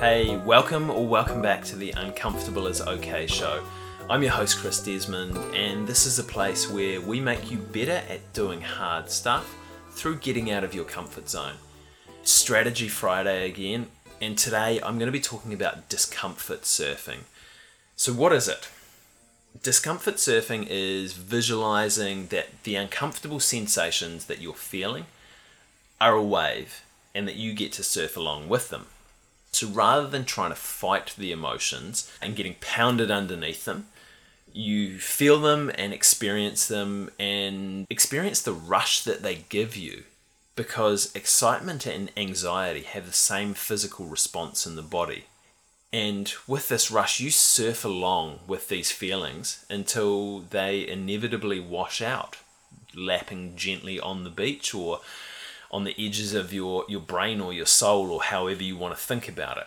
Hey, welcome or welcome back to the Uncomfortable is Okay show. I'm your host, Chris Desmond, and this is a place where we make you better at doing hard stuff through getting out of your comfort zone. Strategy Friday again, and today I'm going to be talking about discomfort surfing. So, what is it? Discomfort surfing is visualizing that the uncomfortable sensations that you're feeling are a wave and that you get to surf along with them. So rather than trying to fight the emotions and getting pounded underneath them, you feel them and experience them and experience the rush that they give you because excitement and anxiety have the same physical response in the body. And with this rush, you surf along with these feelings until they inevitably wash out, lapping gently on the beach or on the edges of your, your brain or your soul or however you want to think about it.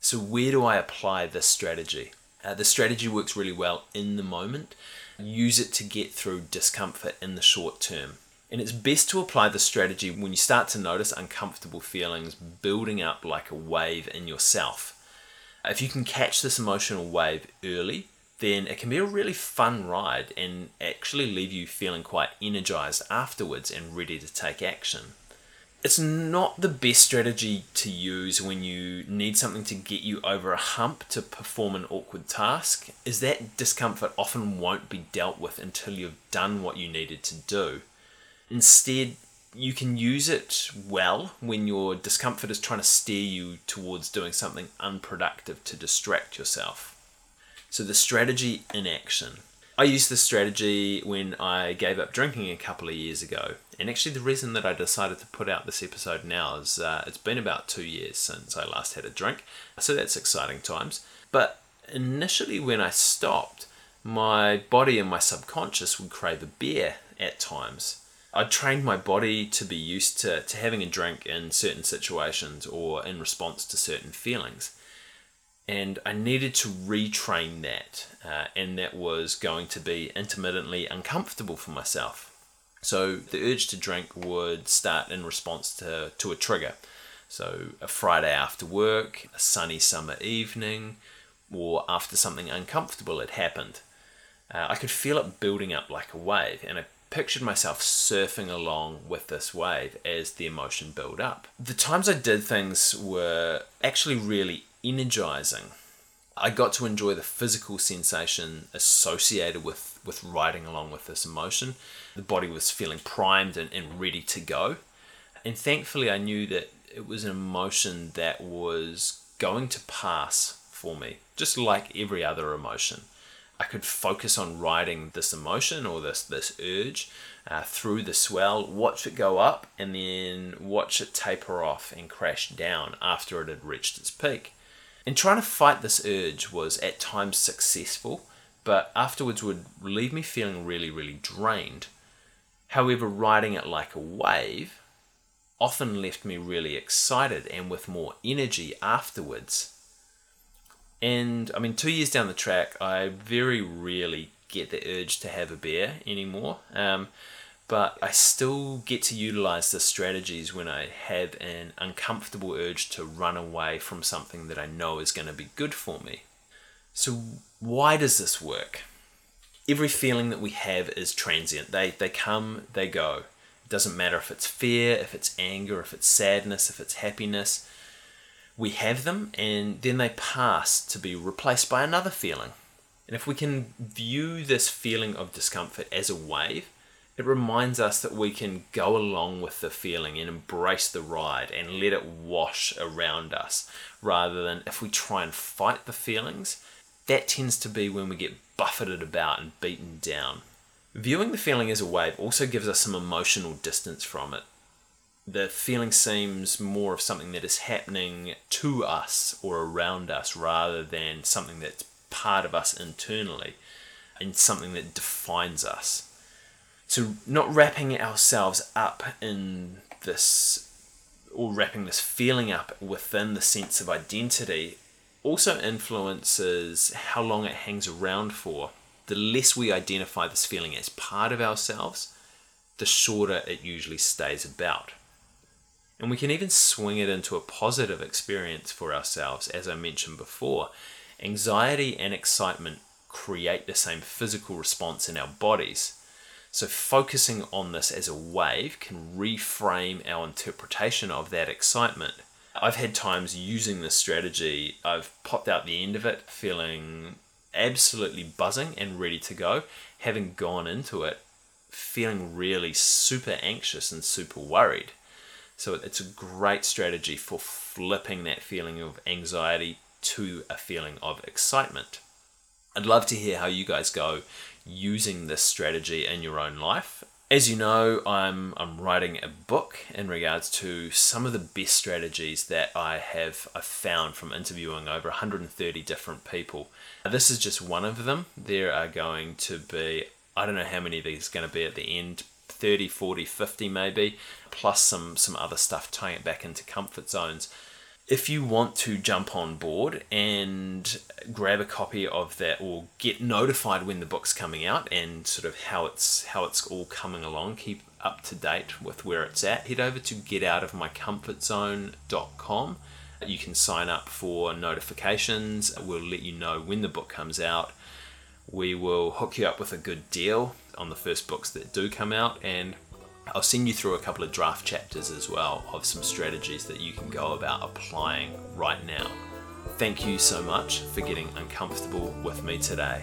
So, where do I apply this strategy? Uh, the strategy works really well in the moment. Use it to get through discomfort in the short term. And it's best to apply the strategy when you start to notice uncomfortable feelings building up like a wave in yourself. If you can catch this emotional wave early, then it can be a really fun ride and actually leave you feeling quite energized afterwards and ready to take action. It's not the best strategy to use when you need something to get you over a hump to perform an awkward task, is that discomfort often won't be dealt with until you've done what you needed to do. Instead, you can use it well when your discomfort is trying to steer you towards doing something unproductive to distract yourself. So, the strategy in action. I used this strategy when I gave up drinking a couple of years ago. And actually, the reason that I decided to put out this episode now is uh, it's been about two years since I last had a drink. So, that's exciting times. But initially, when I stopped, my body and my subconscious would crave a beer at times. I trained my body to be used to, to having a drink in certain situations or in response to certain feelings. And I needed to retrain that, uh, and that was going to be intermittently uncomfortable for myself. So the urge to drink would start in response to, to a trigger. So a Friday after work, a sunny summer evening, or after something uncomfortable had happened. Uh, I could feel it building up like a wave, and I pictured myself surfing along with this wave as the emotion built up. The times I did things were actually really energizing. I got to enjoy the physical sensation associated with, with riding along with this emotion. The body was feeling primed and, and ready to go. And thankfully, I knew that it was an emotion that was going to pass for me, just like every other emotion. I could focus on riding this emotion or this this urge uh, through the swell, watch it go up, and then watch it taper off and crash down after it had reached its peak. And trying to fight this urge was at times successful, but afterwards would leave me feeling really, really drained. However, riding it like a wave often left me really excited and with more energy afterwards. And I mean, two years down the track, I very rarely get the urge to have a beer anymore. Um, but I still get to utilize the strategies when I have an uncomfortable urge to run away from something that I know is going to be good for me. So, why does this work? Every feeling that we have is transient. They, they come, they go. It doesn't matter if it's fear, if it's anger, if it's sadness, if it's happiness we have them and then they pass to be replaced by another feeling. And if we can view this feeling of discomfort as a wave, it reminds us that we can go along with the feeling and embrace the ride and let it wash around us rather than if we try and fight the feelings. That tends to be when we get buffeted about and beaten down. Viewing the feeling as a wave also gives us some emotional distance from it the feeling seems more of something that is happening to us or around us rather than something that's part of us internally and something that defines us. So, not wrapping ourselves up in this or wrapping this feeling up within the sense of identity also influences how long it hangs around for. The less we identify this feeling as part of ourselves, the shorter it usually stays about. And we can even swing it into a positive experience for ourselves, as I mentioned before. Anxiety and excitement create the same physical response in our bodies. So, focusing on this as a wave can reframe our interpretation of that excitement. I've had times using this strategy, I've popped out the end of it feeling absolutely buzzing and ready to go, having gone into it feeling really super anxious and super worried. So, it's a great strategy for flipping that feeling of anxiety to a feeling of excitement. I'd love to hear how you guys go using this strategy in your own life. As you know, I'm I'm writing a book in regards to some of the best strategies that I have I've found from interviewing over 130 different people. This is just one of them. There are going to be I don't know how many of these going to be at the end 30 40 50 maybe plus some some other stuff tying it back into comfort zones if you want to jump on board and grab a copy of that or get notified when the book's coming out and sort of how it's how it's all coming along keep up to date with where it's at head over to getoutofmycomfortzone.com you can sign up for notifications. We'll let you know when the book comes out. We will hook you up with a good deal on the first books that do come out and I'll send you through a couple of draft chapters as well of some strategies that you can go about applying right now. Thank you so much for getting uncomfortable with me today.